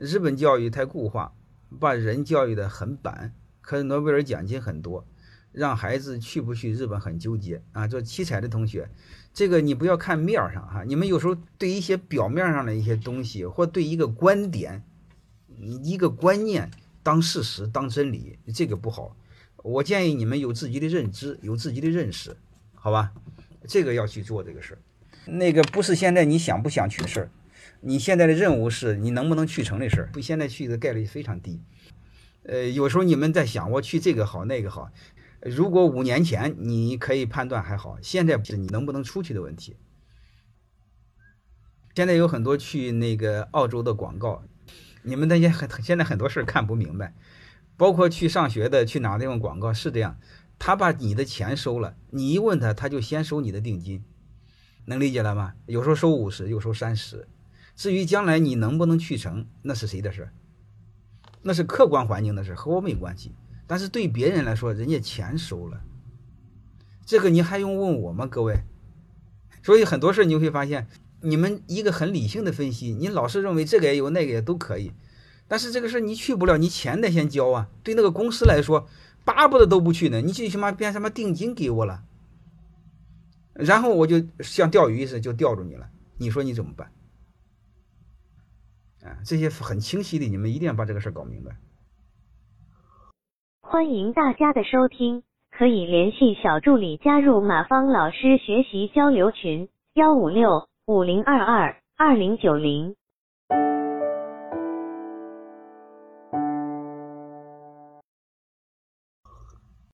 日本教育太固化，把人教育的很板，可是诺贝尔奖金很多，让孩子去不去日本很纠结啊。做七彩的同学，这个你不要看面上哈，你们有时候对一些表面上的一些东西，或对一个观点，一个观念当事实当真理，这个不好。我建议你们有自己的认知，有自己的认识，好吧？这个要去做这个事儿。那个不是现在你想不想去的事儿，你现在的任务是你能不能去成的事儿。不，现在去的概率非常低。呃，有时候你们在想我去这个好那个好，如果五年前你可以判断还好，现在是你能不能出去的问题。现在有很多去那个澳洲的广告，你们那些很现在很多事儿看不明白。包括去上学的，去哪个地方广告是这样，他把你的钱收了，你一问他，他就先收你的定金，能理解了吗？有时候收五十，有时候三十。至于将来你能不能去成，那是谁的事？那是客观环境的事，和我没关系。但是对别人来说，人家钱收了，这个你还用问我吗？各位，所以很多事你会发现，你们一个很理性的分析，你老是认为这个也有，那个也都可以。但是这个事你去不了，你钱得先交啊。对那个公司来说，巴不得都不去呢。你最起码变什么定金给我了，然后我就像钓鱼似的就钓住你了。你说你怎么办？啊，这些很清晰的，你们一定要把这个事搞明白。欢迎大家的收听，可以联系小助理加入马芳老师学习交流群：幺五六五零二二二零九零。